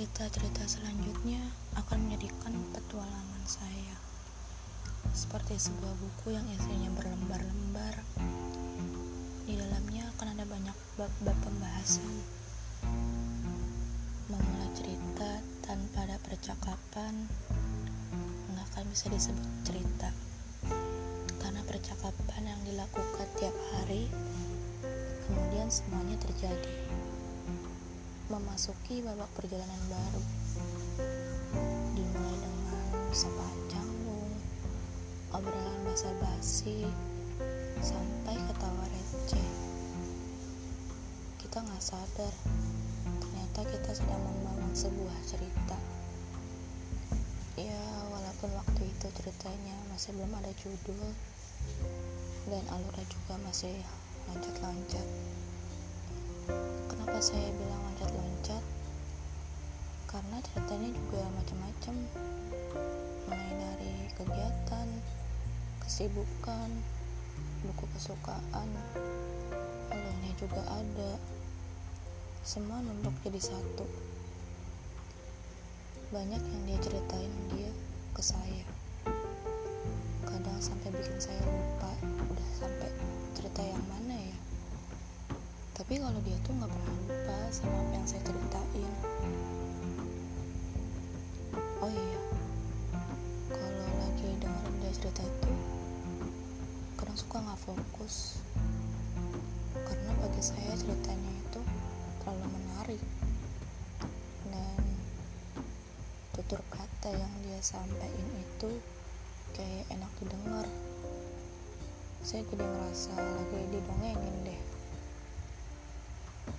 Cerita-cerita selanjutnya akan menjadikan petualangan saya seperti sebuah buku yang isinya berlembar-lembar. Di dalamnya akan ada banyak bab-bab pembahasan. Memulai cerita tanpa ada percakapan nggak akan bisa disebut cerita karena percakapan yang dilakukan tiap hari kemudian semuanya terjadi memasuki babak perjalanan baru. Dimulai dengan sapa canggung obrolan basa-basi sampai ketawa receh kita nggak sadar ternyata kita sedang membangun sebuah cerita. Ya walaupun waktu itu ceritanya masih belum ada judul dan alurnya juga masih loncat-loncat kenapa saya bilang loncat-loncat karena ceritanya juga macam-macam. Mulai dari kegiatan kesibukan buku kesukaan alurnya juga ada. Semua numpuk jadi satu. Banyak yang dia ceritain dia ke saya. Kadang sampai bikin saya lupa udah sampai cerita yang mana ya. Tapi kalau dia tuh nggak pernah lupa sama apa yang saya ceritain oh iya. Kalau lagi dengerin dia cerita itu kadang suka nggak fokus. Karena bagi saya ceritanya itu terlalu menarik dan tutur kata yang dia sampaikan itu kayak enak didengar. Saya jadi ngerasa lagi didongengin deh.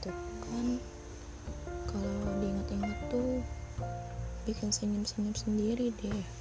Tuh bikin senyum-senyum sendiri deh